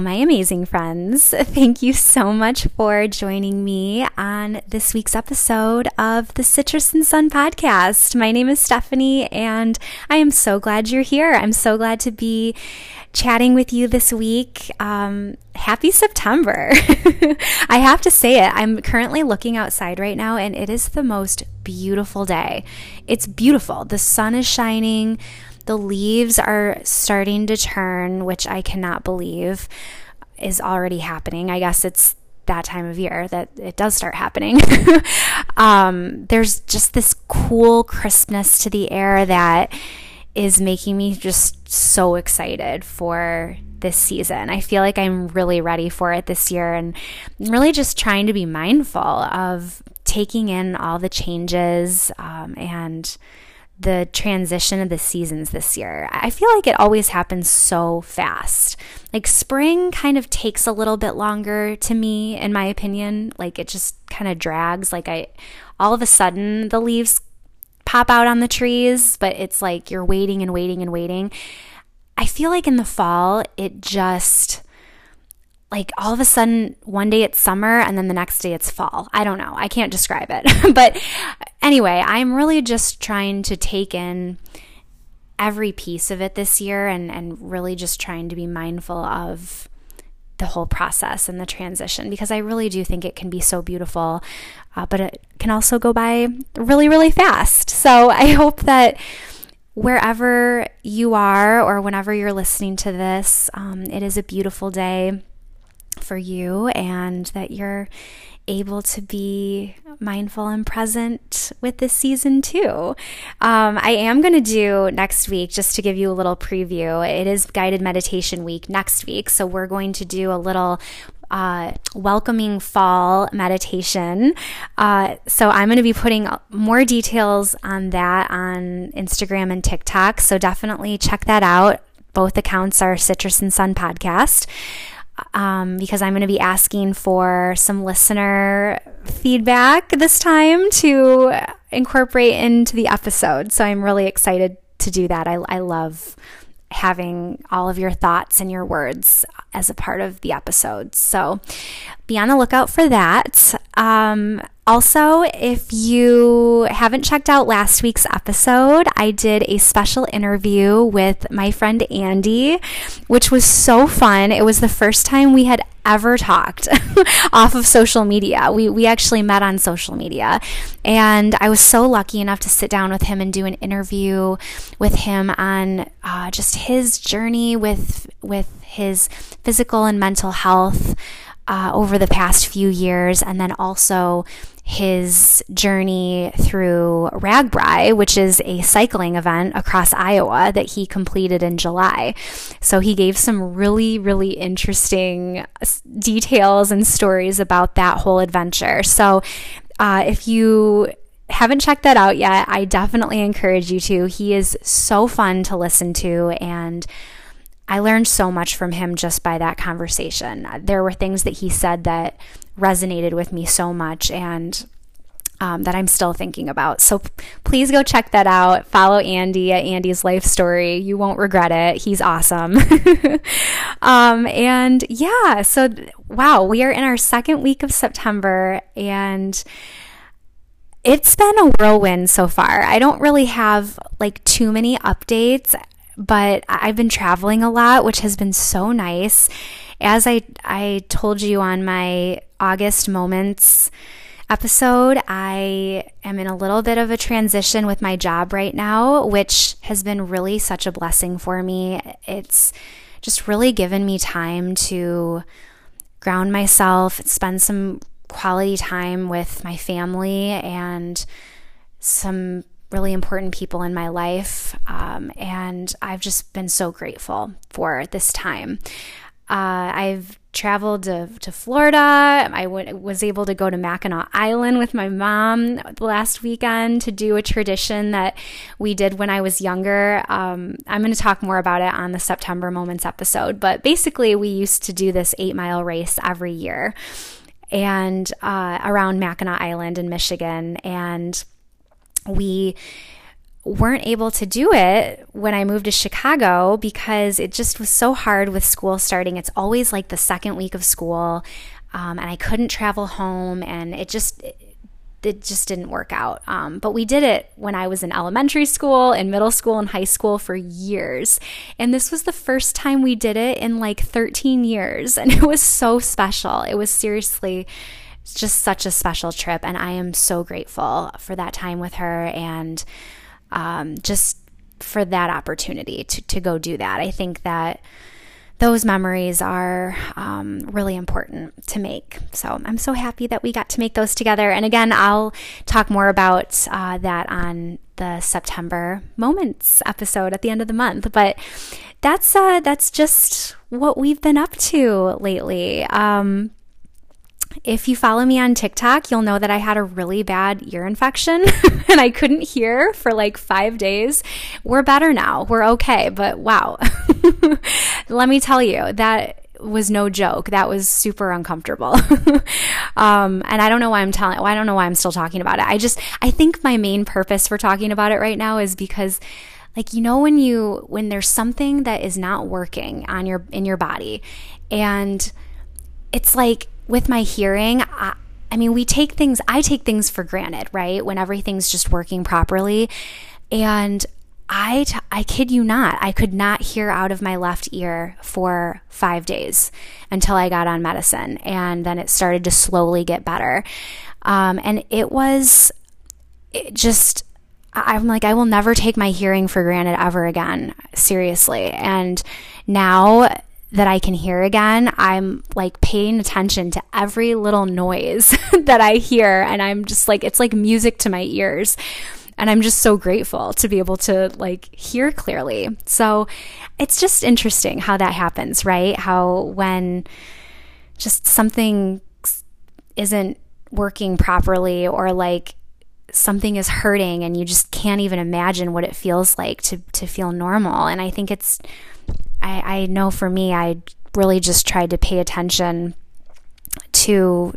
My amazing friends. Thank you so much for joining me on this week's episode of the Citrus and Sun podcast. My name is Stephanie, and I am so glad you're here. I'm so glad to be chatting with you this week. Um, happy September. I have to say it. I'm currently looking outside right now, and it is the most beautiful day. It's beautiful. The sun is shining. The leaves are starting to turn, which I cannot believe is already happening. I guess it's that time of year that it does start happening. um, there's just this cool crispness to the air that is making me just so excited for this season. I feel like I'm really ready for it this year and really just trying to be mindful of taking in all the changes um, and the transition of the seasons this year. I feel like it always happens so fast. Like spring kind of takes a little bit longer to me, in my opinion. Like it just kind of drags. Like I, all of a sudden, the leaves pop out on the trees, but it's like you're waiting and waiting and waiting. I feel like in the fall, it just like all of a sudden one day it's summer and then the next day it's fall. I don't know. I can't describe it. but anyway, I'm really just trying to take in every piece of it this year and, and really just trying to be mindful of the whole process and the transition because I really do think it can be so beautiful, uh, but it can also go by really, really fast. So I hope that wherever you are or whenever you're listening to this, um, it is a beautiful day for you and that you're able to be mindful and present with this season too. Um, I am going to do next week, just to give you a little preview. It is guided meditation week next week. So we're going to do a little uh, welcoming fall meditation. Uh, so I'm going to be putting more details on that on Instagram and TikTok. So definitely check that out. Both accounts are Citrus and Sun Podcast um, because I'm going to be asking for some listener feedback this time to incorporate into the episode. So I'm really excited to do that. I, I love having all of your thoughts and your words as a part of the episode. So be on the lookout for that. Um, also, if you haven't checked out last week's episode, I did a special interview with my friend Andy, which was so fun. It was the first time we had ever talked off of social media. We, we actually met on social media. And I was so lucky enough to sit down with him and do an interview with him on uh, just his journey with, with his physical and mental health uh, over the past few years, and then also his journey through RAGBRAI, which is a cycling event across Iowa that he completed in July. So he gave some really, really interesting details and stories about that whole adventure. So uh, if you haven't checked that out yet, I definitely encourage you to. He is so fun to listen to and I learned so much from him just by that conversation. There were things that he said that resonated with me so much and um, that I'm still thinking about. So please go check that out. Follow Andy at Andy's Life Story. You won't regret it. He's awesome. um, and yeah, so wow, we are in our second week of September and it's been a whirlwind so far. I don't really have like too many updates but I've been traveling a lot, which has been so nice. As I, I told you on my August Moments episode, I am in a little bit of a transition with my job right now, which has been really such a blessing for me. It's just really given me time to ground myself, spend some quality time with my family, and some really important people in my life. Um, and I've just been so grateful for this time. Uh, I've traveled to, to Florida. I w- was able to go to Mackinac Island with my mom last weekend to do a tradition that we did when I was younger. Um, I'm going to talk more about it on the September Moments episode, but basically, we used to do this eight mile race every year and uh, around Mackinac Island in Michigan. And we weren't able to do it when I moved to Chicago because it just was so hard with school starting. It's always like the second week of school, um, and I couldn't travel home, and it just it just didn't work out. Um, but we did it when I was in elementary school, in middle school, and high school for years. And this was the first time we did it in like 13 years. And it was so special. It was seriously just such a special trip. And I am so grateful for that time with her and um, just for that opportunity to, to go do that. I think that those memories are um, really important to make. So I'm so happy that we got to make those together. And again, I'll talk more about uh, that on the September Moments episode at the end of the month. But that's uh, that's just what we've been up to lately. Um, if you follow me on TikTok, you'll know that I had a really bad ear infection and I couldn't hear for like five days. We're better now. We're okay. But wow, let me tell you, that was no joke. That was super uncomfortable. um, and I don't know why I'm telling, I don't know why I'm still talking about it. I just, I think my main purpose for talking about it right now is because like you know when you when there's something that is not working on your in your body and it's like with my hearing, I, I mean, we take things, I take things for granted, right? When everything's just working properly. And I, t- I kid you not, I could not hear out of my left ear for five days until I got on medicine. And then it started to slowly get better. Um, and it was it just, I'm like, I will never take my hearing for granted ever again, seriously. And now that I can hear again, I'm like paying attention to every little noise that I hear. And I'm just like, it's like music to my ears. And I'm just so grateful to be able to like hear clearly. So it's just interesting how that happens, right? How when just something isn't working properly or like something is hurting and you just can't even imagine what it feels like to to feel normal and i think it's I, I know for me, I really just tried to pay attention to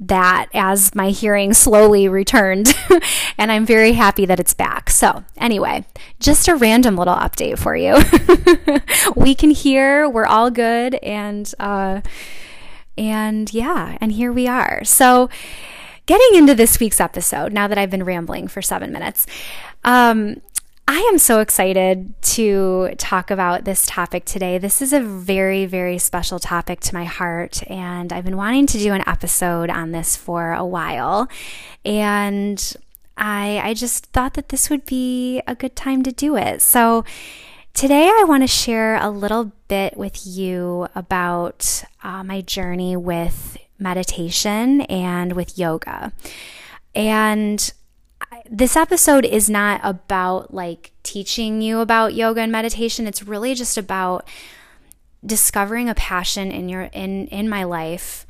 that as my hearing slowly returned. and I'm very happy that it's back. So, anyway, just a random little update for you. we can hear, we're all good, and uh, and yeah, and here we are. So, getting into this week's episode, now that I've been rambling for seven minutes, um, I am so excited to talk about this topic today. This is a very, very special topic to my heart, and I've been wanting to do an episode on this for a while. And I, I just thought that this would be a good time to do it. So, today I want to share a little bit with you about uh, my journey with meditation and with yoga. And this episode is not about like teaching you about yoga and meditation. It's really just about discovering a passion in your in in my life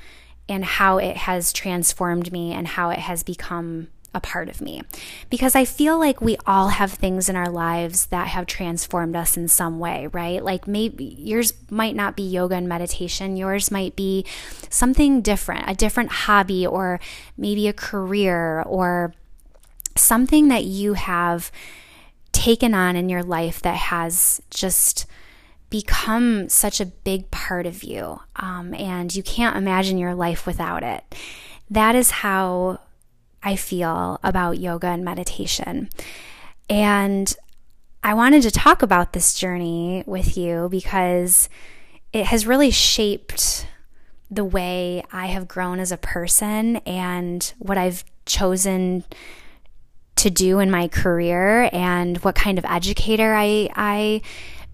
and how it has transformed me and how it has become a part of me. Because I feel like we all have things in our lives that have transformed us in some way, right? Like maybe yours might not be yoga and meditation, yours might be something different, a different hobby, or maybe a career, or something that you have taken on in your life that has just become such a big part of you, um, and you can't imagine your life without it. That is how I feel about yoga and meditation. And I wanted to talk about this journey with you because it has really shaped the way I have grown as a person and what I've chosen to do in my career and what kind of educator I, I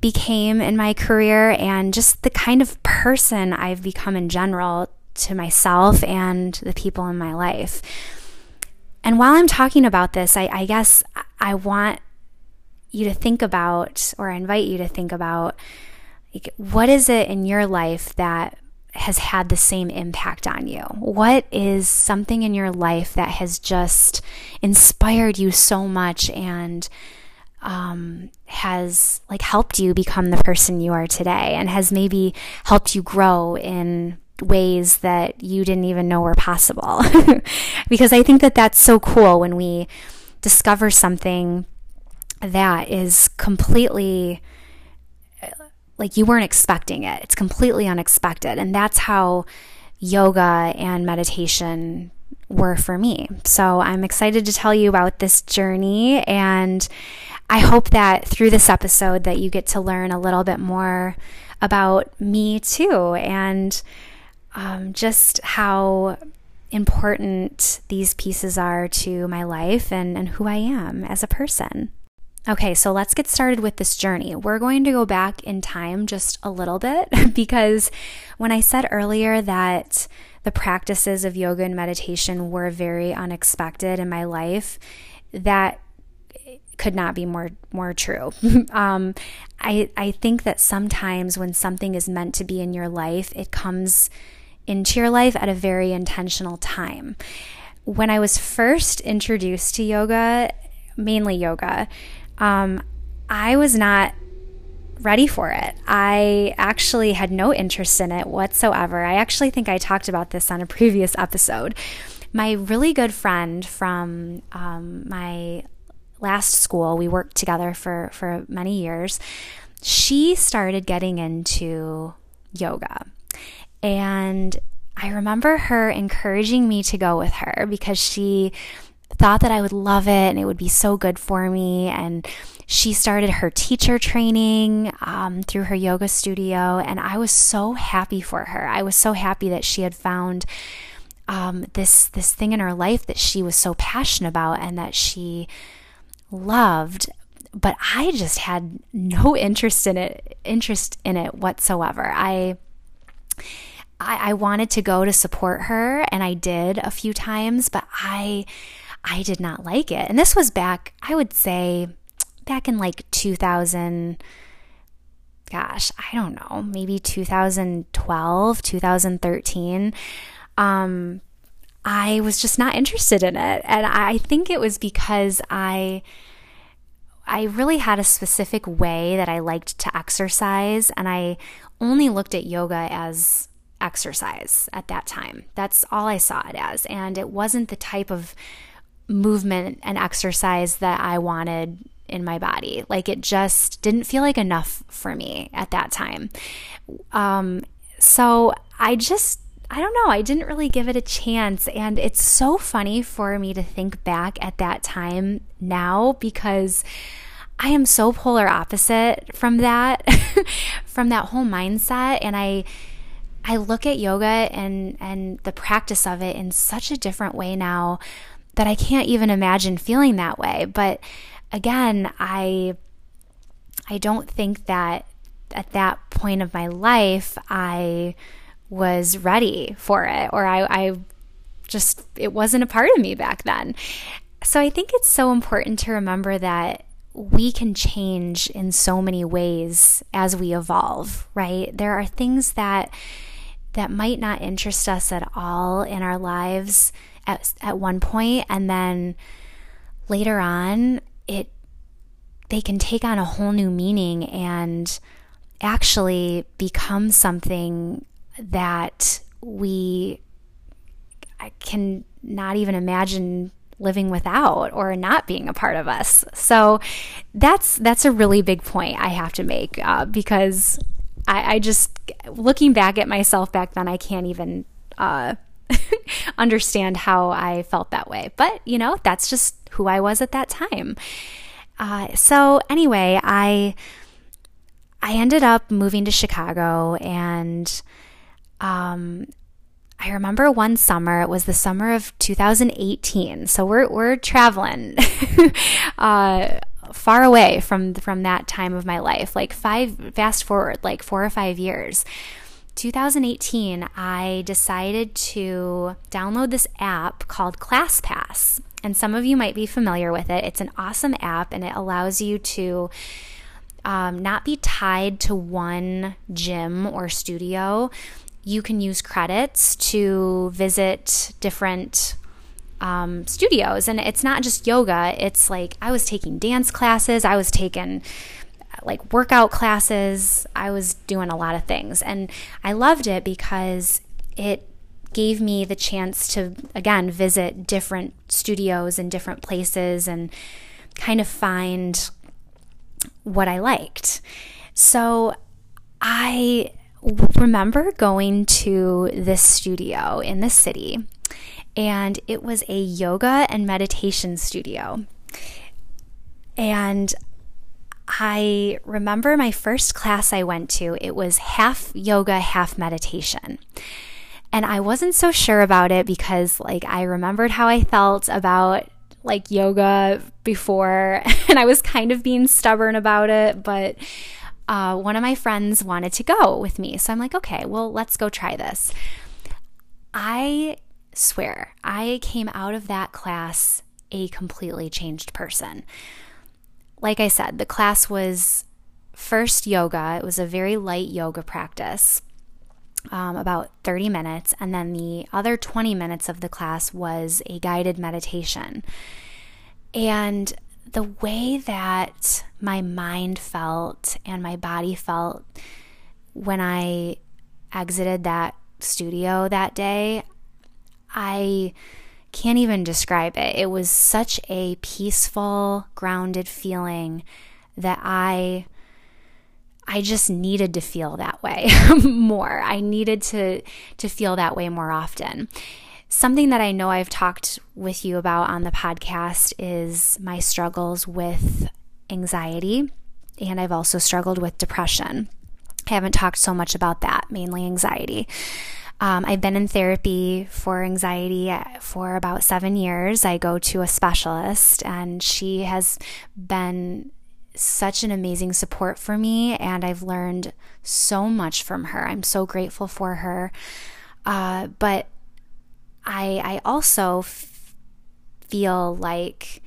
became in my career and just the kind of person I've become in general to myself and the people in my life. And while I'm talking about this, I, I guess I want you to think about, or I invite you to think about, like, what is it in your life that has had the same impact on you? What is something in your life that has just inspired you so much and um, has like helped you become the person you are today and has maybe helped you grow in ways that you didn't even know were possible? because I think that that's so cool when we discover something that is completely like you weren't expecting it. It's completely unexpected. And that's how yoga and meditation were for me. So I'm excited to tell you about this journey and I hope that through this episode that you get to learn a little bit more about me too and um, just how important these pieces are to my life and, and who I am as a person. Okay, so let's get started with this journey. We're going to go back in time just a little bit because when I said earlier that the practices of yoga and meditation were very unexpected in my life, that could not be more more true. um, I I think that sometimes when something is meant to be in your life, it comes into your life at a very intentional time. When I was first introduced to yoga, mainly yoga, um, I was not ready for it. I actually had no interest in it whatsoever. I actually think I talked about this on a previous episode. My really good friend from um, my last school, we worked together for, for many years, she started getting into yoga. And I remember her encouraging me to go with her because she thought that I would love it and it would be so good for me. And she started her teacher training um, through her yoga studio. And I was so happy for her. I was so happy that she had found um, this this thing in her life that she was so passionate about and that she loved but I just had no interest in it interest in it whatsoever. I I, I wanted to go to support her and I did a few times, but I I did not like it. And this was back, I would say, back in like 2000, gosh, I don't know, maybe 2012, 2013. Um, I was just not interested in it. And I think it was because I. I really had a specific way that I liked to exercise, and I only looked at yoga as exercise at that time. That's all I saw it as. And it wasn't the type of movement and exercise that I wanted in my body. Like it just didn't feel like enough for me at that time. Um, so I just, I don't know, I didn't really give it a chance. And it's so funny for me to think back at that time now because I am so polar opposite from that, from that whole mindset. And I, I look at yoga and, and the practice of it in such a different way now that I can't even imagine feeling that way. But again, I I don't think that at that point of my life I was ready for it or I, I just it wasn't a part of me back then. So I think it's so important to remember that we can change in so many ways as we evolve, right? There are things that that might not interest us at all in our lives at, at one point and then later on it they can take on a whole new meaning and actually become something that we can not even imagine living without or not being a part of us. So that's that's a really big point I have to make uh, because I, I, just looking back at myself back then, I can't even uh, understand how I felt that way. But, you know, that's just who I was at that time. Uh, so anyway, I I ended up moving to Chicago and um, I remember one summer, it was the summer of 2018. So we're, we're traveling uh, far away from, from that time of my life, like five, fast forward, like four or five years. 2018, I decided to download this app called ClassPass. And some of you might be familiar with it. It's an awesome app and it allows you to um, not be tied to one gym or studio. You can use credits to visit different um, studios. And it's not just yoga, it's like I was taking dance classes, I was taking like workout classes. I was doing a lot of things. And I loved it because it gave me the chance to, again, visit different studios and different places and kind of find what I liked. So I remember going to this studio in the city, and it was a yoga and meditation studio. And I remember my first class I went to, it was half yoga, half meditation. And I wasn't so sure about it because, like, I remembered how I felt about like yoga before, and I was kind of being stubborn about it, but uh, one of my friends wanted to go with me. So I'm like, okay, well, let's go try this. I swear, I came out of that class a completely changed person. Like I said, the class was first yoga, it was a very light yoga practice. Um, about 30 minutes, and then the other 20 minutes of the class was a guided meditation. And the way that my mind felt and my body felt when I exited that studio that day, I can't even describe it. It was such a peaceful, grounded feeling that I I just needed to feel that way more. I needed to to feel that way more often. Something that I know I've talked with you about on the podcast is my struggles with anxiety, and I've also struggled with depression. I haven't talked so much about that, mainly anxiety. Um, I've been in therapy for anxiety for about seven years. I go to a specialist, and she has been such an amazing support for me, and I've learned so much from her. I'm so grateful for her. Uh, but I, I also f- feel like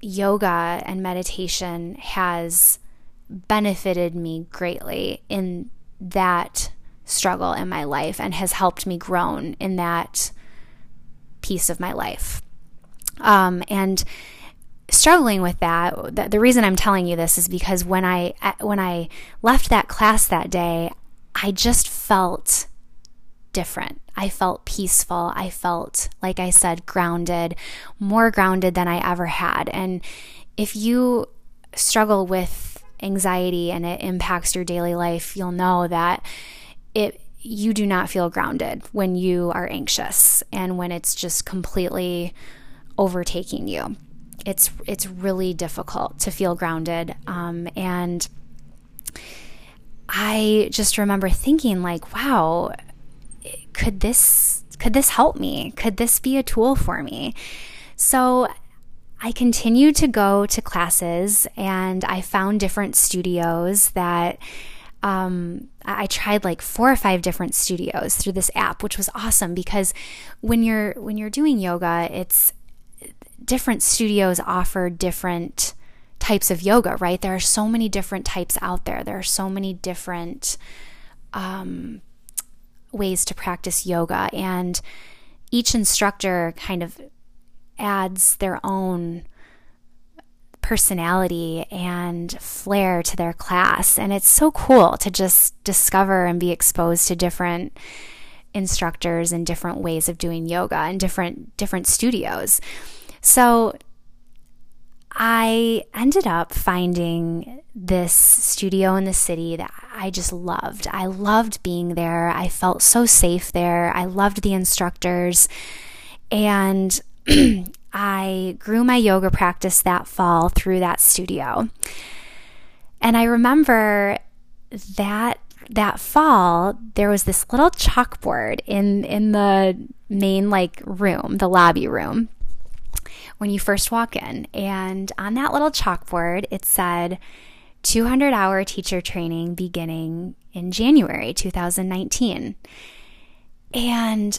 yoga and meditation has benefited me greatly in that struggle in my life and has helped me grow in that piece of my life. Um, and struggling with that, the, the reason I'm telling you this is because when I when I left that class that day, I just felt different. I felt peaceful. I felt, like I said, grounded, more grounded than I ever had. And if you struggle with anxiety and it impacts your daily life, you'll know that it you do not feel grounded when you are anxious and when it's just completely overtaking you. It's it's really difficult to feel grounded, um, and I just remember thinking like, wow, could this could this help me? Could this be a tool for me? So I continued to go to classes and I found different studios that um, I tried like four or five different studios through this app, which was awesome because when you're when you're doing yoga, it's different studios offer different types of yoga, right? There are so many different types out there. There are so many different um, ways to practice yoga, and each instructor kind of adds their own personality and flair to their class. And it's so cool to just discover and be exposed to different instructors and different ways of doing yoga and different different studios. So I ended up finding this studio in the city that I just loved. I loved being there. I felt so safe there. I loved the instructors. And I grew my yoga practice that fall through that studio. And I remember that that fall there was this little chalkboard in in the main like room, the lobby room when you first walk in. And on that little chalkboard, it said 200 hour teacher training beginning in January 2019. And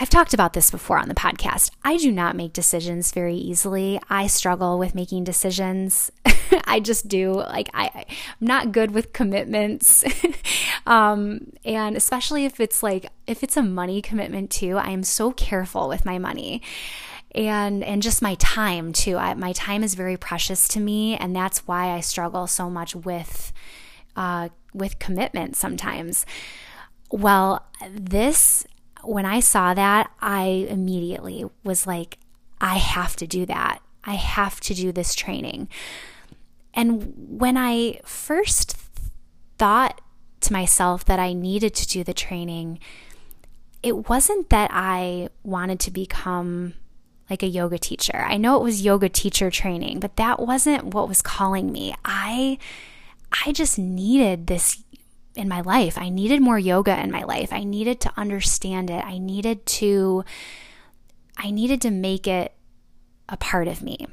I've talked about this before on the podcast. I do not make decisions very easily. I struggle with making decisions. I just do. Like I, I'm not good with commitments, um, and especially if it's like if it's a money commitment too. I am so careful with my money and and just my time too. I, my time is very precious to me, and that's why I struggle so much with uh, with commitment sometimes. Well, this when I saw that, I immediately was like, I have to do that. I have to do this training. And when I first thought to myself that I needed to do the training, it wasn't that I wanted to become like a yoga teacher. I know it was yoga teacher training, but that wasn't what was calling me. I I just needed this in my life. I needed more yoga in my life. I needed to understand it. I needed to I needed to make it a part of me.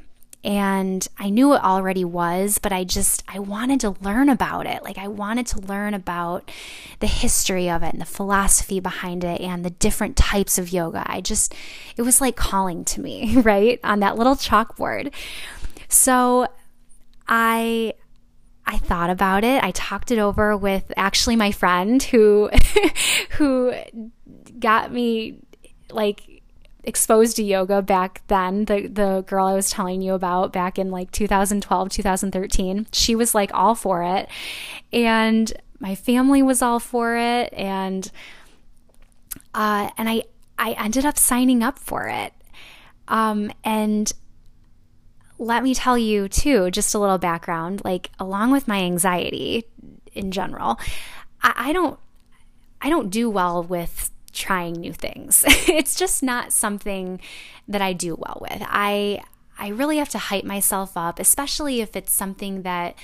And I knew it already was, but I just, I wanted to learn about it. Like, I wanted to learn about the history of it and the philosophy behind it and the different types of yoga. I just, it was like calling to me, right? On that little chalkboard. So I, I thought about it. I talked it over with actually my friend who, who got me like exposed to yoga back then, the the girl I was telling you about back in like 2012, 2013, she was like all for it. And my family was all for it and uh and I I ended up signing up for it. Um and let me tell you too, just a little background, like along with my anxiety in general, I, I don't I don't do well with trying new things. it's just not something that I do well with. I I really have to hype myself up, especially if it's something that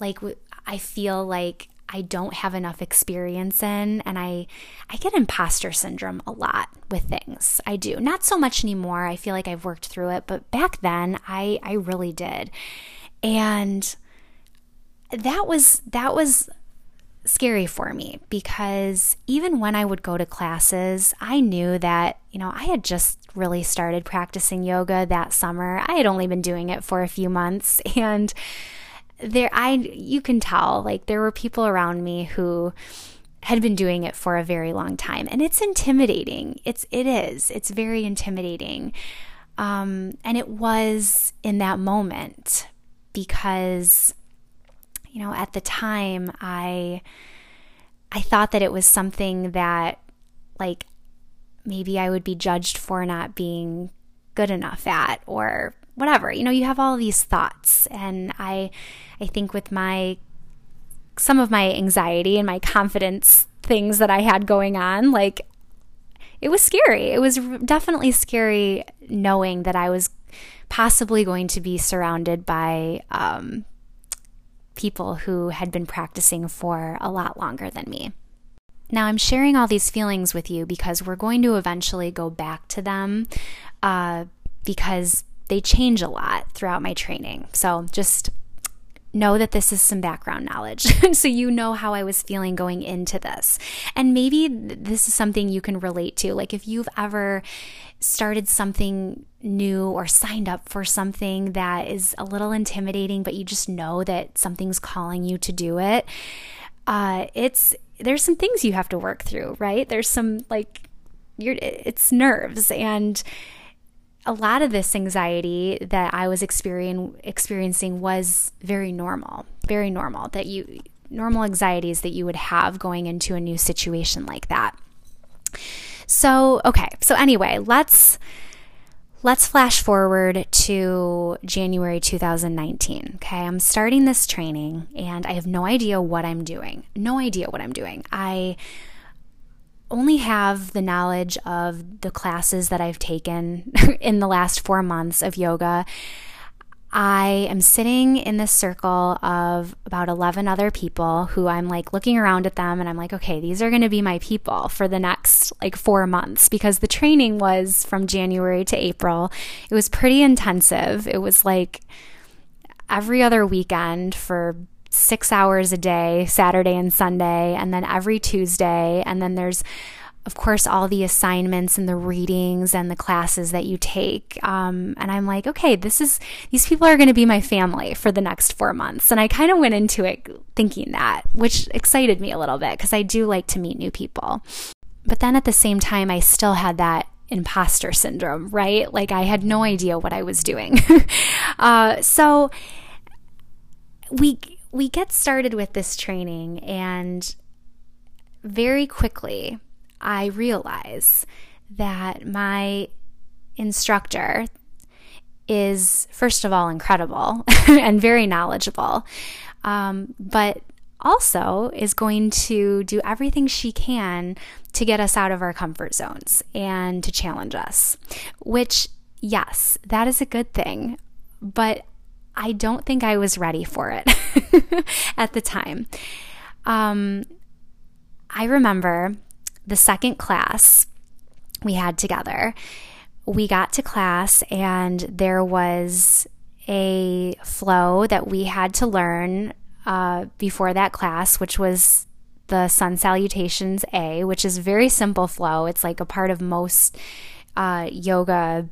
like I feel like I don't have enough experience in and I I get imposter syndrome a lot with things. I do. Not so much anymore. I feel like I've worked through it, but back then I I really did. And that was that was scary for me because even when I would go to classes, I knew that, you know, I had just really started practicing yoga that summer. I had only been doing it for a few months and there I you can tell like there were people around me who had been doing it for a very long time and it's intimidating. It's it is. It's very intimidating. Um and it was in that moment because you know, at the time I I thought that it was something that like maybe I would be judged for not being good enough at or whatever. You know, you have all these thoughts and I I think with my some of my anxiety and my confidence things that I had going on, like it was scary. It was definitely scary knowing that I was possibly going to be surrounded by um, people who had been practicing for a lot longer than me. Now, I'm sharing all these feelings with you because we're going to eventually go back to them uh, because they change a lot throughout my training. So just know that this is some background knowledge so you know how I was feeling going into this. And maybe this is something you can relate to. Like if you've ever started something new or signed up for something that is a little intimidating, but you just know that something's calling you to do it, uh, it's there's some things you have to work through, right? There's some like you're it's nerves and a lot of this anxiety that I was experiencing was very normal, very normal that you normal anxieties that you would have going into a new situation like that. So, okay. So anyway, let's let's flash forward to January 2019. Okay, I'm starting this training and I have no idea what I'm doing. No idea what I'm doing. I only have the knowledge of the classes that I've taken in the last four months of yoga I am sitting in this circle of about 11 other people who I'm like looking around at them and I'm like, okay, these are going to be my people for the next like four months because the training was from January to April. It was pretty intensive. It was like every other weekend for six hours a day, Saturday and Sunday, and then every Tuesday. And then there's of course, all the assignments and the readings and the classes that you take. Um, and I'm like, okay, this is, these people are going to be my family for the next four months. And I kind of went into it thinking that, which excited me a little bit because I do like to meet new people. But then at the same time, I still had that imposter syndrome, right? Like I had no idea what I was doing. uh, so we, we get started with this training and very quickly I realize that my instructor is, first of all, incredible and very knowledgeable, um, but also is going to do everything she can to get us out of our comfort zones and to challenge us, which, yes, that is a good thing. But I don't think I was ready for it at the time. Um, I remember the second class we had together. We got to class, and there was a flow that we had to learn uh, before that class, which was the Sun Salutations A, which is very simple flow. It's like a part of most uh, yoga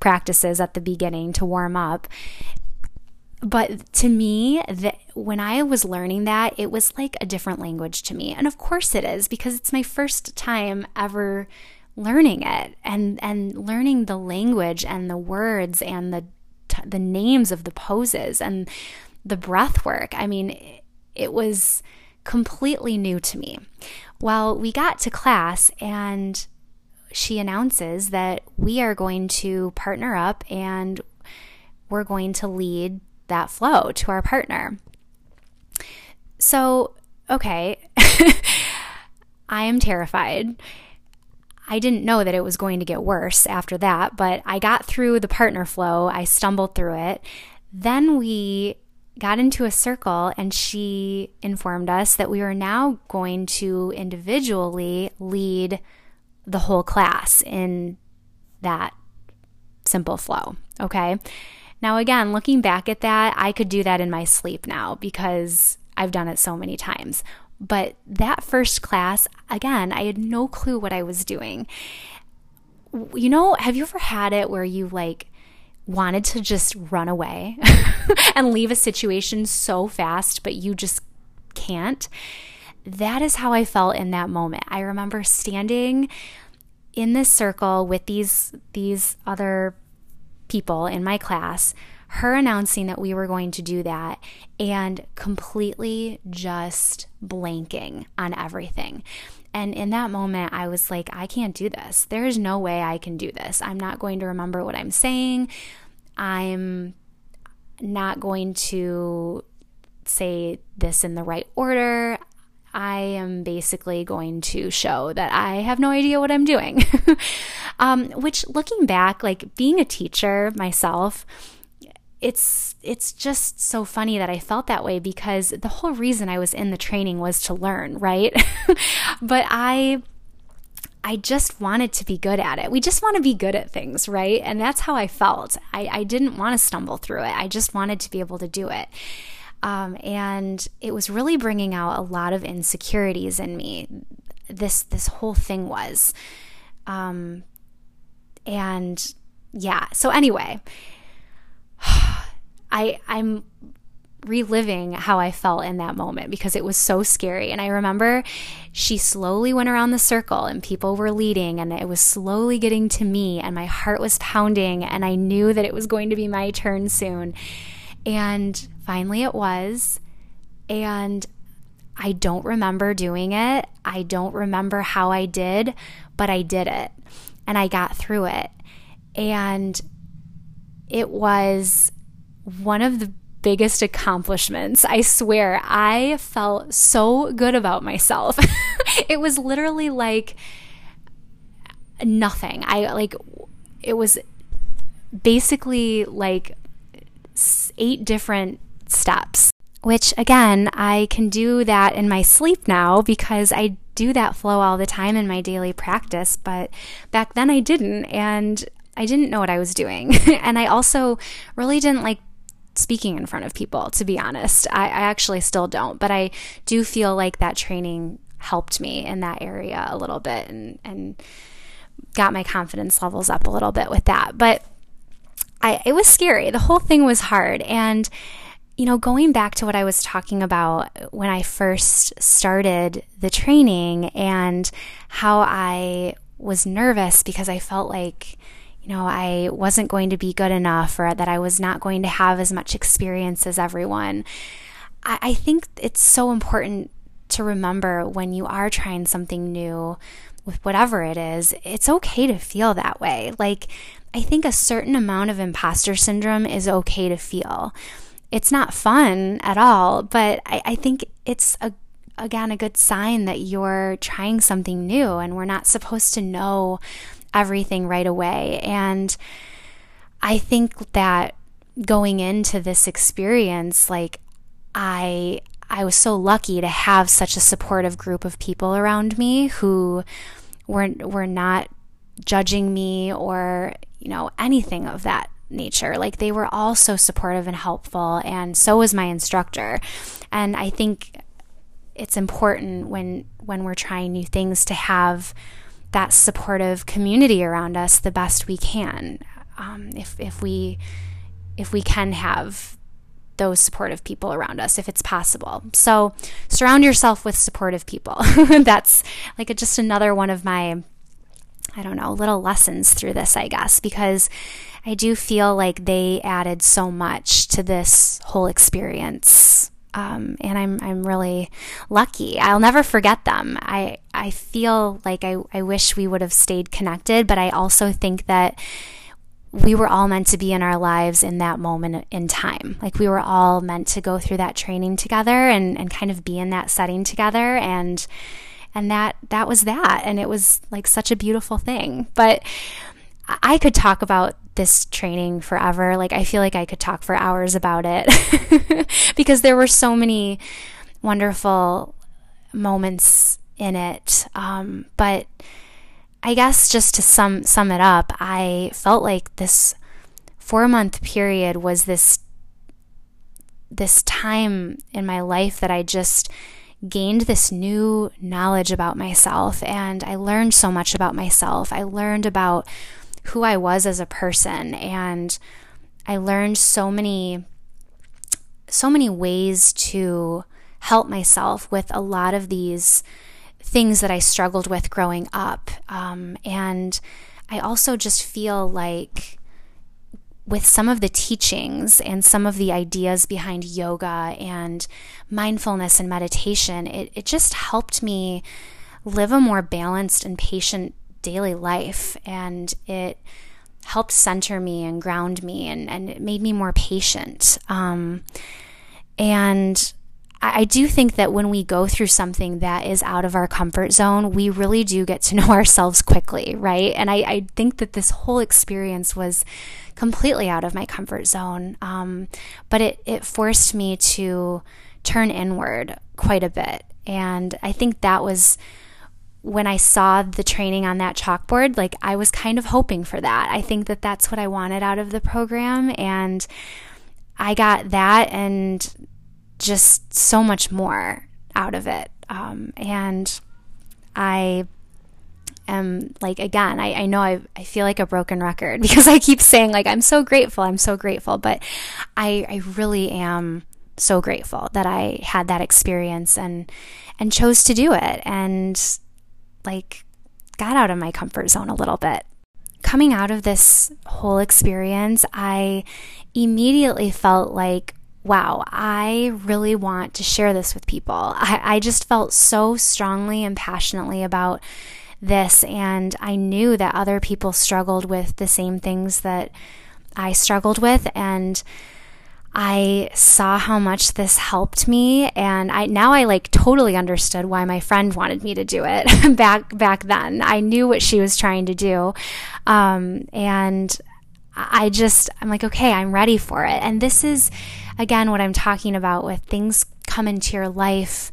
practices at the beginning to warm up. But to me, when I was learning that, it was like a different language to me. And of course it is because it's my first time ever learning it and and learning the language and the words and the the names of the poses and the breath work. I mean, it was completely new to me. Well, we got to class and she announces that we are going to partner up and we're going to lead that flow to our partner. So, okay, I am terrified. I didn't know that it was going to get worse after that, but I got through the partner flow. I stumbled through it. Then we got into a circle and she informed us that we were now going to individually lead the whole class in that simple flow. Okay. Now, again, looking back at that, I could do that in my sleep now because I've done it so many times. But that first class, again, I had no clue what I was doing. You know, have you ever had it where you like wanted to just run away and leave a situation so fast, but you just can't. That is how I felt in that moment. I remember standing in this circle with these these other people in my class, her announcing that we were going to do that and completely just blanking on everything. And in that moment, I was like, I can't do this. There is no way I can do this. I'm not going to remember what I'm saying. I'm not going to say this in the right order. I am basically going to show that I have no idea what I'm doing. um, which, looking back, like being a teacher myself, it's it's just so funny that I felt that way because the whole reason I was in the training was to learn, right? but I I just wanted to be good at it. We just want to be good at things, right? And that's how I felt. I, I didn't want to stumble through it. I just wanted to be able to do it. Um, and it was really bringing out a lot of insecurities in me. This this whole thing was, um, and yeah. So anyway, I I'm reliving how I felt in that moment because it was so scary. And I remember she slowly went around the circle and people were leading and it was slowly getting to me and my heart was pounding and I knew that it was going to be my turn soon. And finally it was. And I don't remember doing it. I don't remember how I did, but I did it and I got through it. And it was one of the biggest accomplishments. I swear, I felt so good about myself. it was literally like nothing. I like, it was basically like eight different steps, which again, I can do that in my sleep now because I do that flow all the time in my daily practice. But back then I didn't. And I didn't know what I was doing. and I also really didn't like speaking in front of people, to be honest. I, I actually still don't, but I do feel like that training helped me in that area a little bit and, and got my confidence levels up a little bit with that. But I, it was scary. The whole thing was hard. And, you know, going back to what I was talking about when I first started the training and how I was nervous because I felt like, you know, I wasn't going to be good enough or that I was not going to have as much experience as everyone. I, I think it's so important to remember when you are trying something new with whatever it is, it's okay to feel that way. Like, I think a certain amount of imposter syndrome is okay to feel. It's not fun at all, but I, I think it's a again a good sign that you're trying something new and we're not supposed to know everything right away. And I think that going into this experience, like I I was so lucky to have such a supportive group of people around me who were were not judging me or, you know, anything of that nature. Like they were all so supportive and helpful and so was my instructor. And I think it's important when when we're trying new things to have that supportive community around us the best we can. Um, if if we if we can have those supportive people around us if it's possible. So surround yourself with supportive people. That's like a, just another one of my I don't know, little lessons through this, I guess, because I do feel like they added so much to this whole experience um, and I'm I'm really lucky. I'll never forget them. I I feel like I, I wish we would have stayed connected, but I also think that we were all meant to be in our lives in that moment in time. Like we were all meant to go through that training together and, and kind of be in that setting together and and that that was that and it was like such a beautiful thing. But I could talk about this training forever. Like, I feel like I could talk for hours about it because there were so many wonderful moments in it. Um, but I guess just to sum sum it up, I felt like this four month period was this this time in my life that I just gained this new knowledge about myself and I learned so much about myself. I learned about who I was as a person and I learned so many so many ways to help myself with a lot of these things that I struggled with growing up. Um, and I also just feel like with some of the teachings and some of the ideas behind yoga and mindfulness and meditation, it, it just helped me live a more balanced and patient daily life and it helped center me and ground me and, and it made me more patient. Um, and I, do think that when we go through something that is out of our comfort zone, we really do get to know ourselves quickly, right? And I, I think that this whole experience was completely out of my comfort zone. Um, but it, it forced me to turn inward quite a bit. And I think that was when I saw the training on that chalkboard, like I was kind of hoping for that. I think that that's what I wanted out of the program. And I got that and just so much more out of it. Um, and I am like, again, I, I know I, I feel like a broken record because I keep saying, like, I'm so grateful, I'm so grateful. But I, I really am so grateful that I had that experience and and chose to do it. And like got out of my comfort zone a little bit. Coming out of this whole experience, I immediately felt like, wow, I really want to share this with people. I, I just felt so strongly and passionately about this, and I knew that other people struggled with the same things that I struggled with, and I saw how much this helped me and I now I like totally understood why my friend wanted me to do it back back then. I knew what she was trying to do. Um, and I just I'm like okay, I'm ready for it. And this is again what I'm talking about with things come into your life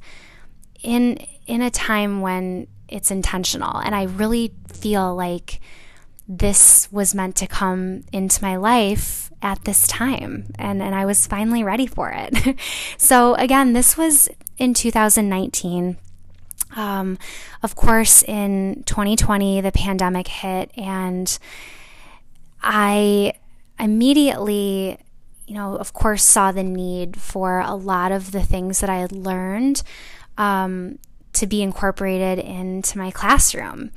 in in a time when it's intentional. And I really feel like this was meant to come into my life at this time and, and I was finally ready for it. so again, this was in 2019. Um, of course, in 2020, the pandemic hit, and I immediately, you know, of course, saw the need for a lot of the things that I had learned um, to be incorporated into my classroom.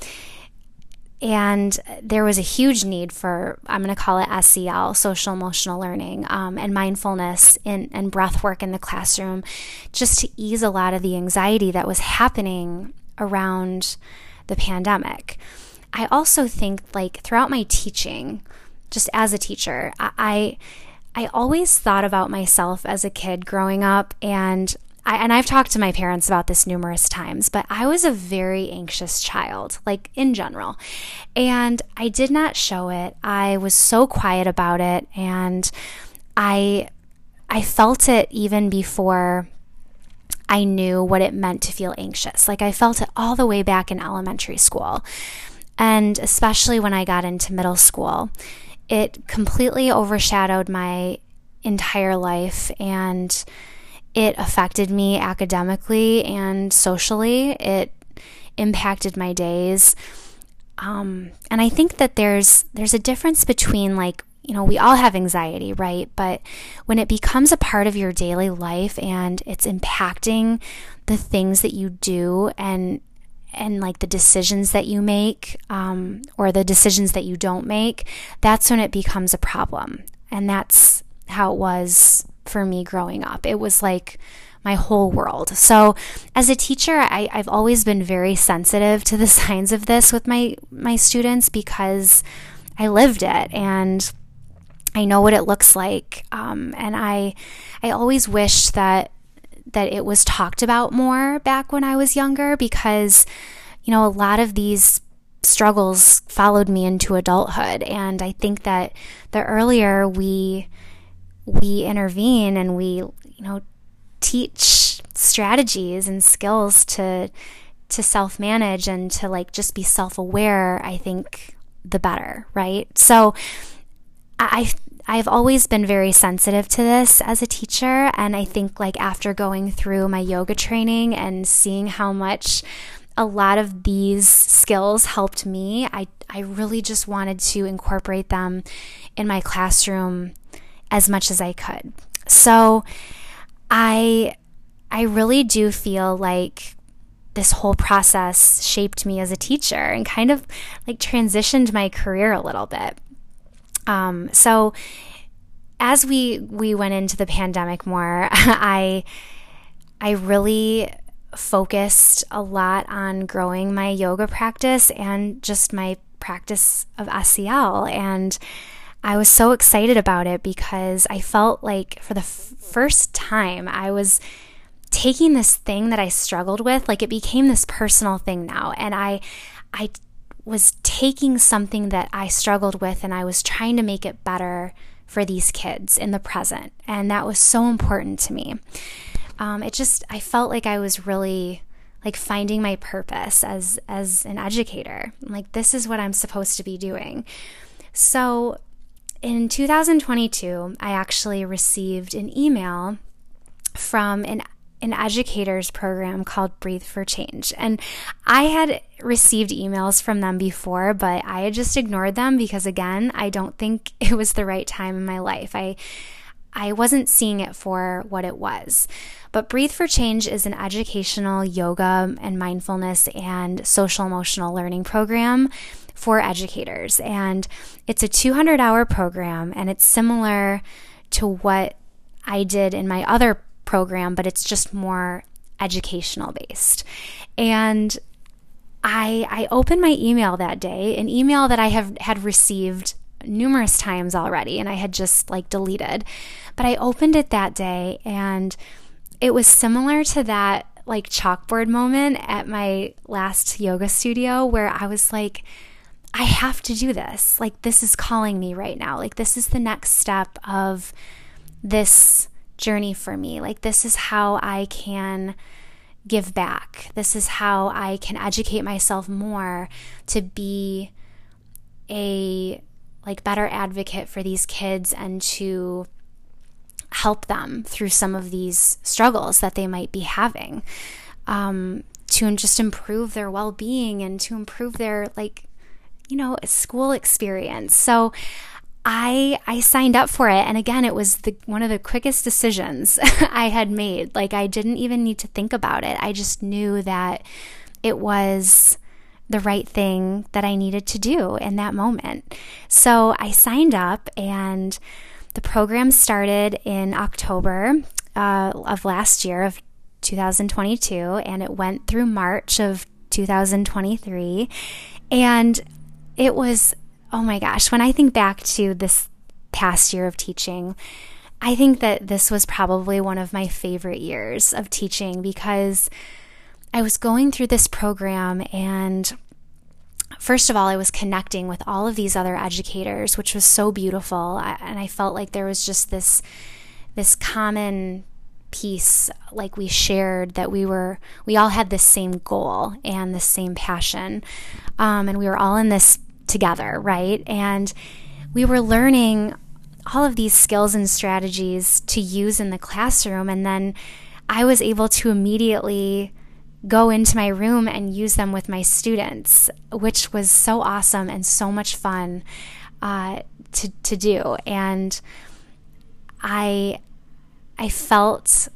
And there was a huge need for, I'm going to call it SEL, social emotional learning, um, and mindfulness in, and breath work in the classroom, just to ease a lot of the anxiety that was happening around the pandemic. I also think, like, throughout my teaching, just as a teacher, I, I always thought about myself as a kid growing up, and I, and I've talked to my parents about this numerous times, but I was a very anxious child, like in general. And I did not show it. I was so quiet about it and I I felt it even before I knew what it meant to feel anxious. Like I felt it all the way back in elementary school. And especially when I got into middle school, it completely overshadowed my entire life and it affected me academically and socially. It impacted my days. Um, and I think that there's there's a difference between like you know we all have anxiety, right? But when it becomes a part of your daily life and it's impacting the things that you do and and like the decisions that you make um, or the decisions that you don't make, that's when it becomes a problem. And that's how it was for me growing up. It was like my whole world. So, as a teacher, I, have always been very sensitive to the signs of this with my my students because I lived it and I know what it looks like. Um, and I I always wish that that it was talked about more back when I was younger because you know a lot of these struggles followed me into adulthood and I think that the earlier we we intervene and we, you know, teach strategies and skills to to self-manage and to like just be self-aware, I think the better, right? So I I've always been very sensitive to this as a teacher and I think like after going through my yoga training and seeing how much a lot of these skills helped me, I I really just wanted to incorporate them in my classroom as much as I could. So I I really do feel like this whole process shaped me as a teacher and kind of like transitioned my career a little bit. Um, so as we we went into the pandemic more, I I really focused a lot on growing my yoga practice and just my practice of SEL and I was so excited about it because I felt like for the f- first time I was taking this thing that I struggled with like it became this personal thing now. And I I was taking something that I struggled with and I was trying to make it better for these kids in the present and that was so important to me. Um, it just I felt like I was really like finding my purpose as as an educator. Like this is what I'm supposed to be doing. So in 2022, I actually received an email from an an educator's program called Breathe for Change. And I had received emails from them before, but I had just ignored them because again, I don't think it was the right time in my life. I I wasn't seeing it for what it was. But Breathe for Change is an educational yoga and mindfulness and social emotional learning program for educators. And it's a 200 hour program, and it's similar to what I did in my other program, but it's just more educational based. And I, I opened my email that day, an email that I have had received numerous times already and I had just like deleted. But I opened it that day and it was similar to that like chalkboard moment at my last yoga studio where I was like, I have to do this. Like, this is calling me right now. Like, this is the next step of this journey for me. Like, this is how I can give back. This is how I can educate myself more to be a like better advocate for these kids and to help them through some of these struggles that they might be having um, to just improve their well-being and to improve their like you know, school experience. So I I signed up for it and again it was the one of the quickest decisions I had made. Like I didn't even need to think about it. I just knew that it was the right thing that I needed to do in that moment. So I signed up and the program started in October uh, of last year of 2022 and it went through March of 2023 and it was oh my gosh, when I think back to this past year of teaching, I think that this was probably one of my favorite years of teaching because I was going through this program and first of all, I was connecting with all of these other educators, which was so beautiful. And I felt like there was just this this common piece like we shared that we were we all had the same goal and the same passion um, and we were all in this together right and we were learning all of these skills and strategies to use in the classroom. And then I was able to immediately go into my room and use them with my students, which was so awesome and so much fun uh, to, to do. And I, I felt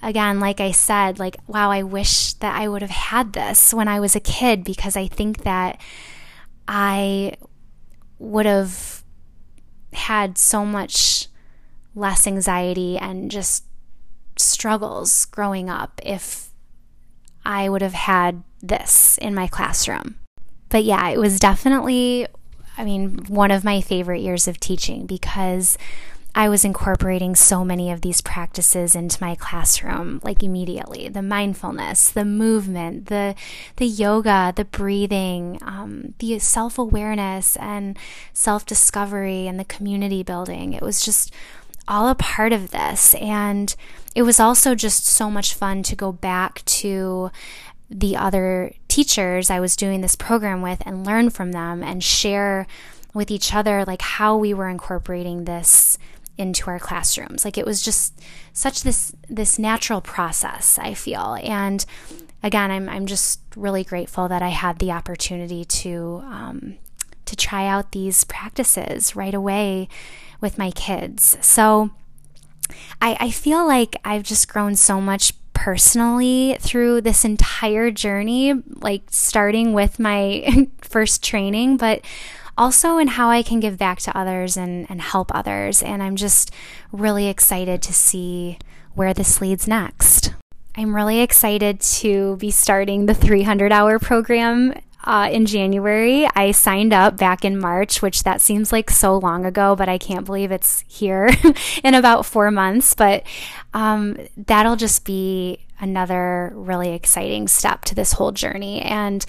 again, like I said, like, wow, I wish that I would have had this when I was a kid because I think that I would have had so much less anxiety and just struggles growing up if I would have had this in my classroom. But yeah, it was definitely, I mean, one of my favorite years of teaching because I was incorporating so many of these practices into my classroom like immediately the mindfulness, the movement, the, the yoga, the breathing, um, the self awareness and self discovery and the community building. It was just all a part of this. And it was also just so much fun to go back to the other teachers I was doing this program with and learn from them and share with each other like how we were incorporating this into our classrooms. Like it was just such this this natural process, I feel. And again, I'm I'm just really grateful that I had the opportunity to um, to try out these practices right away with my kids. So I, I feel like I've just grown so much personally through this entire journey, like starting with my first training, but also in how I can give back to others and, and help others. And I'm just really excited to see where this leads next. I'm really excited to be starting the 300 hour program uh, in January. I signed up back in March, which that seems like so long ago, but I can't believe it's here in about four months. But um, that'll just be another really exciting step to this whole journey. And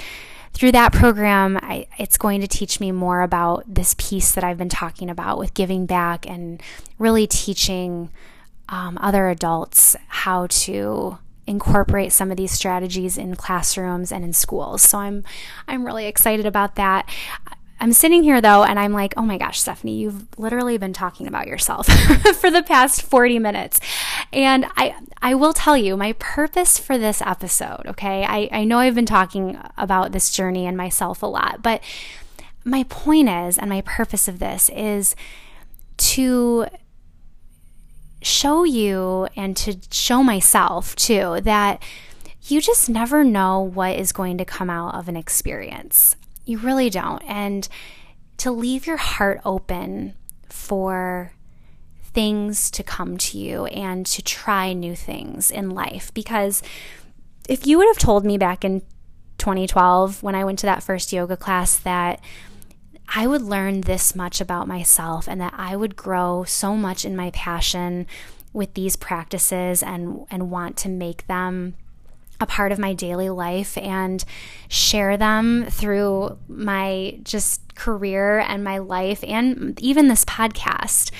through that program, I, it's going to teach me more about this piece that I've been talking about with giving back and really teaching um, other adults how to incorporate some of these strategies in classrooms and in schools. So I'm I'm really excited about that. I'm sitting here though, and I'm like, oh my gosh, Stephanie, you've literally been talking about yourself for the past 40 minutes. And I, I will tell you my purpose for this episode, okay? I, I know I've been talking about this journey and myself a lot, but my point is, and my purpose of this is to show you and to show myself too that you just never know what is going to come out of an experience. You really don't. And to leave your heart open for things to come to you and to try new things in life. Because if you would have told me back in 2012 when I went to that first yoga class that I would learn this much about myself and that I would grow so much in my passion with these practices and and want to make them a part of my daily life and share them through my just career and my life and even this podcast.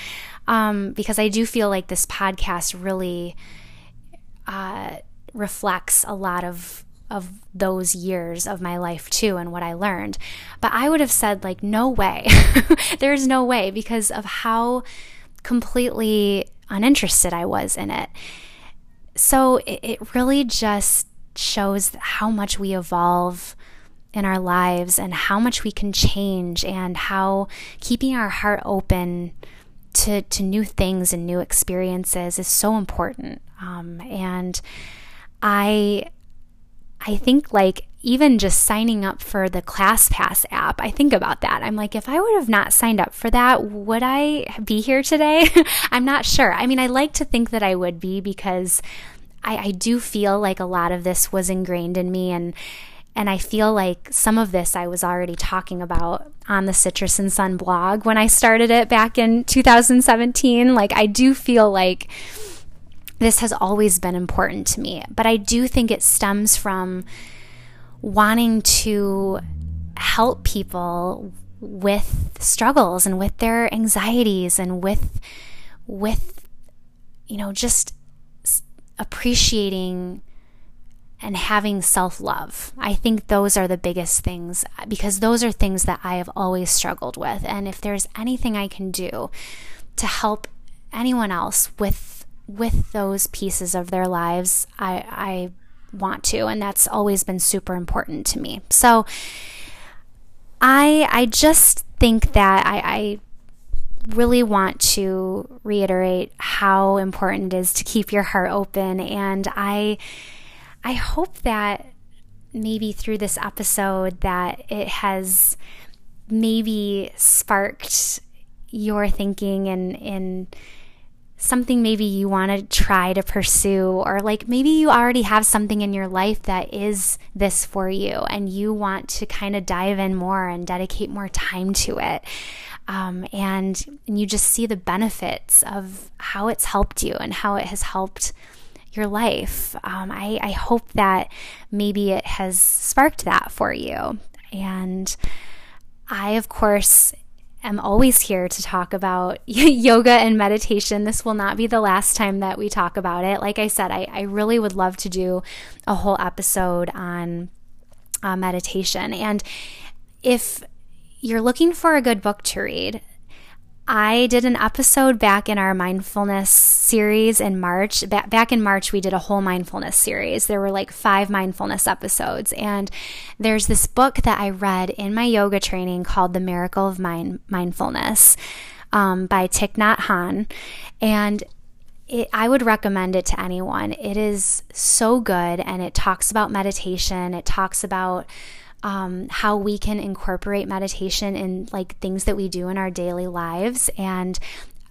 Um, because I do feel like this podcast really uh, reflects a lot of of those years of my life too and what I learned. But I would have said like no way. There's no way because of how completely uninterested I was in it. So it, it really just shows how much we evolve in our lives and how much we can change and how keeping our heart open to, to new things and new experiences is so important. Um, and I I think like even just signing up for the ClassPass app, I think about that. I'm like, if I would have not signed up for that, would I be here today? I'm not sure. I mean, I like to think that I would be because I, I do feel like a lot of this was ingrained in me and and I feel like some of this I was already talking about on the Citrus and Sun blog when I started it back in 2017. Like, I do feel like this has always been important to me, but I do think it stems from wanting to help people with struggles and with their anxieties and with with you know just appreciating and having self-love. I think those are the biggest things because those are things that I have always struggled with and if there's anything I can do to help anyone else with with those pieces of their lives, I I want to and that's always been super important to me. So I I just think that I, I really want to reiterate how important it is to keep your heart open and I I hope that maybe through this episode that it has maybe sparked your thinking and and something maybe you want to try to pursue, or like maybe you already have something in your life that is this for you and you want to kind of dive in more and dedicate more time to it. Um, and, and you just see the benefits of how it's helped you and how it has helped your life. Um, I, I hope that maybe it has sparked that for you. And I, of course, am always here to talk about yoga and meditation. This will not be the last time that we talk about it. Like I said, I, I really would love to do a whole episode on uh, meditation. And if you're looking for a good book to read, I did an episode back in our mindfulness series in March. Back in March, we did a whole mindfulness series. There were like five mindfulness episodes. And there's this book that I read in my yoga training called The Miracle of Mind- Mindfulness um, by Thich Nhat Hanh. And it, I would recommend it to anyone. It is so good and it talks about meditation. It talks about um, how we can incorporate meditation in like things that we do in our daily lives. And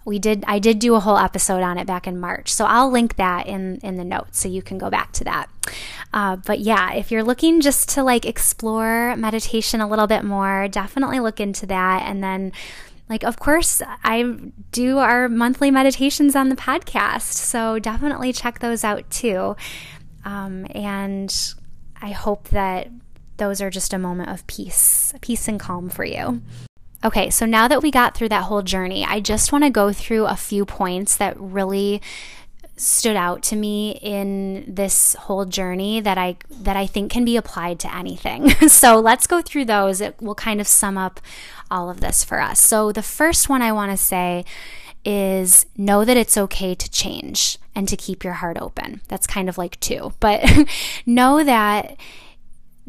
we did i did do a whole episode on it back in march. So i'll link that in in the notes so you can go back to that. Uh, but yeah if you're looking just to like explore meditation a little bit more definitely look into that. And then like of course i do our monthly meditations on the podcast. So definitely check those out too. Um, and i hope that those are just a moment of peace, peace and calm for you. Okay, so now that we got through that whole journey, I just want to go through a few points that really stood out to me in this whole journey that I that I think can be applied to anything. so let's go through those. It will kind of sum up all of this for us. So the first one I want to say is know that it's okay to change and to keep your heart open. That's kind of like two, but know that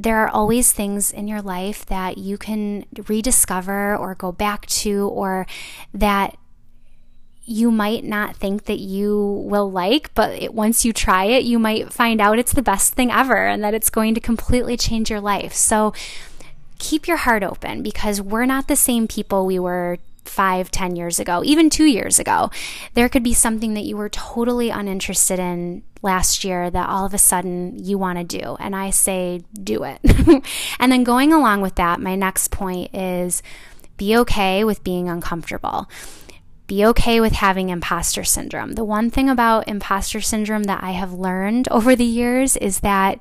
there are always things in your life that you can rediscover or go back to, or that you might not think that you will like, but it, once you try it, you might find out it's the best thing ever and that it's going to completely change your life. So keep your heart open because we're not the same people we were five, ten years ago, even two years ago. There could be something that you were totally uninterested in last year that all of a sudden you want to do. And I say, do it. and then going along with that, my next point is be okay with being uncomfortable. Be okay with having imposter syndrome. The one thing about imposter syndrome that I have learned over the years is that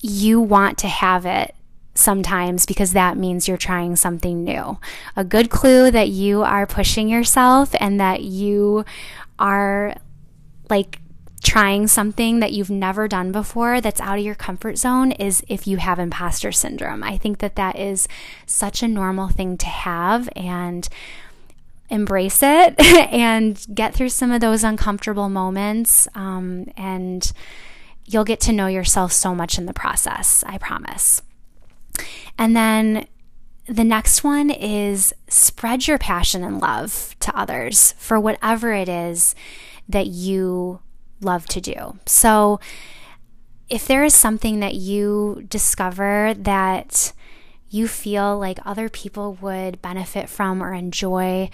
you want to have it sometimes because that means you're trying something new. A good clue that you are pushing yourself and that you are like trying something that you've never done before that's out of your comfort zone is if you have imposter syndrome. I think that that is such a normal thing to have and embrace it and get through some of those uncomfortable moments um, and you'll get to know yourself so much in the process i promise and then the next one is spread your passion and love to others for whatever it is that you love to do. So, if there is something that you discover that you feel like other people would benefit from or enjoy,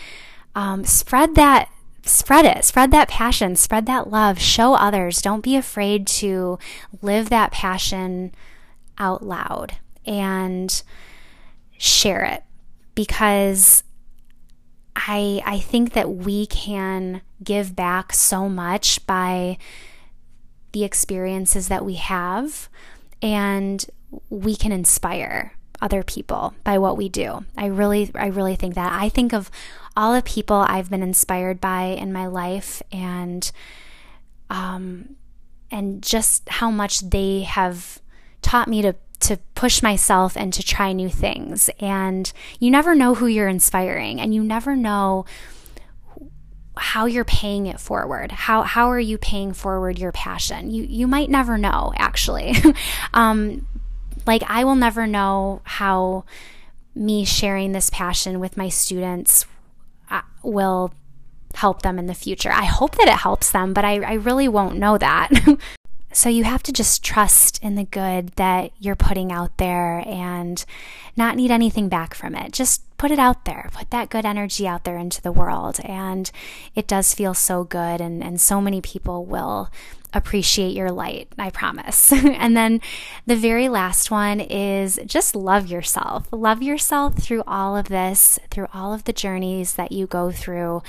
um, spread that. Spread it, spread that passion, spread that love, show others. Don't be afraid to live that passion out loud and share it because I I think that we can give back so much by the experiences that we have and we can inspire other people by what we do. I really I really think that. I think of all the people I've been inspired by in my life and um and just how much they have taught me to to push myself and to try new things. And you never know who you're inspiring and you never know how you're paying it forward. How how are you paying forward your passion? You you might never know actually. um, like I will never know how me sharing this passion with my students uh, will help them in the future. I hope that it helps them, but I, I really won't know that. So you have to just trust in the good that you're putting out there and not need anything back from it. Just put it out there, put that good energy out there into the world. And it does feel so good, and, and so many people will appreciate your light, I promise. and then the very last one is just love yourself. Love yourself through all of this, through all of the journeys that you go through.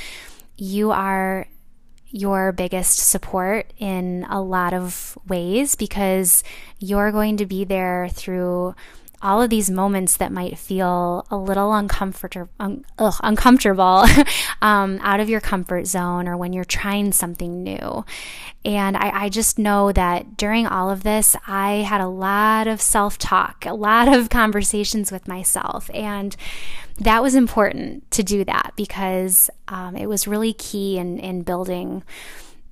You are your biggest support in a lot of ways because you're going to be there through all of these moments that might feel a little uncomfortable, un- ugh, uncomfortable um, out of your comfort zone or when you're trying something new. And I, I just know that during all of this, I had a lot of self talk, a lot of conversations with myself. And that was important to do that because um, it was really key in, in building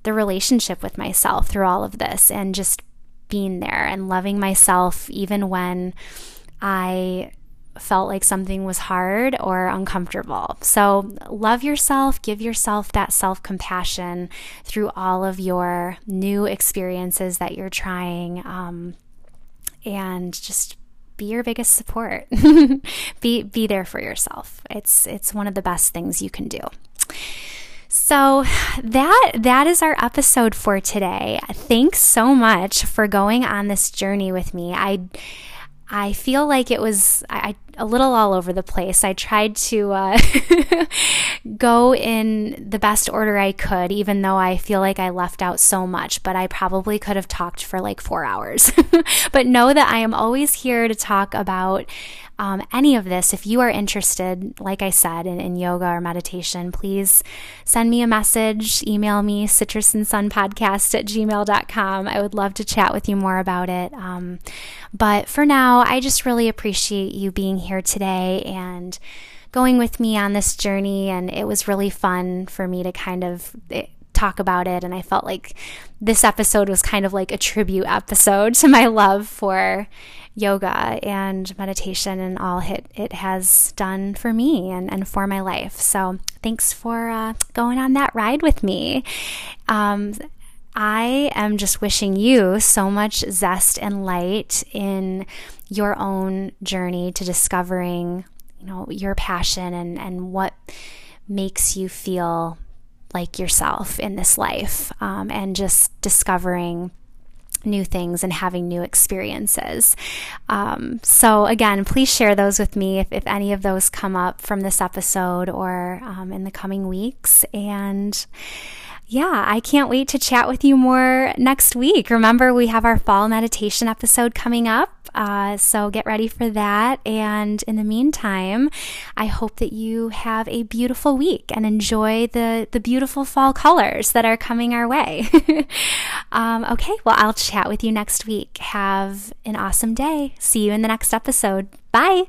the relationship with myself through all of this and just being there and loving myself even when I felt like something was hard or uncomfortable. So, love yourself, give yourself that self compassion through all of your new experiences that you're trying, um, and just be your biggest support. be be there for yourself. It's it's one of the best things you can do. So that that is our episode for today. Thanks so much for going on this journey with me. I I feel like it was I, a little all over the place. I tried to uh, go in the best order I could, even though I feel like I left out so much, but I probably could have talked for like four hours. but know that I am always here to talk about um, any of this, if you are interested, like I said, in, in, yoga or meditation, please send me a message, email me, citrusandsunpodcast at gmail.com. I would love to chat with you more about it. Um, but for now, I just really appreciate you being here today and going with me on this journey. And it was really fun for me to kind of. It, talk about it. And I felt like this episode was kind of like a tribute episode to my love for yoga and meditation and all it, it has done for me and, and for my life. So thanks for uh, going on that ride with me. Um, I am just wishing you so much zest and light in your own journey to discovering, you know, your passion and, and what makes you feel like yourself in this life um, and just discovering new things and having new experiences. Um, so, again, please share those with me if, if, any of those come up from this episode or um, in the coming weeks. And yeah, I can't wait to chat with you more next week. Remember, we have our fall meditation episode coming up. Uh, so get ready for that. And in the meantime, I hope that you have a beautiful week and enjoy the, the beautiful fall colors that are coming our way. um, okay, well, I'll chat with you next week. Have an awesome day. See you in the next episode. Bye.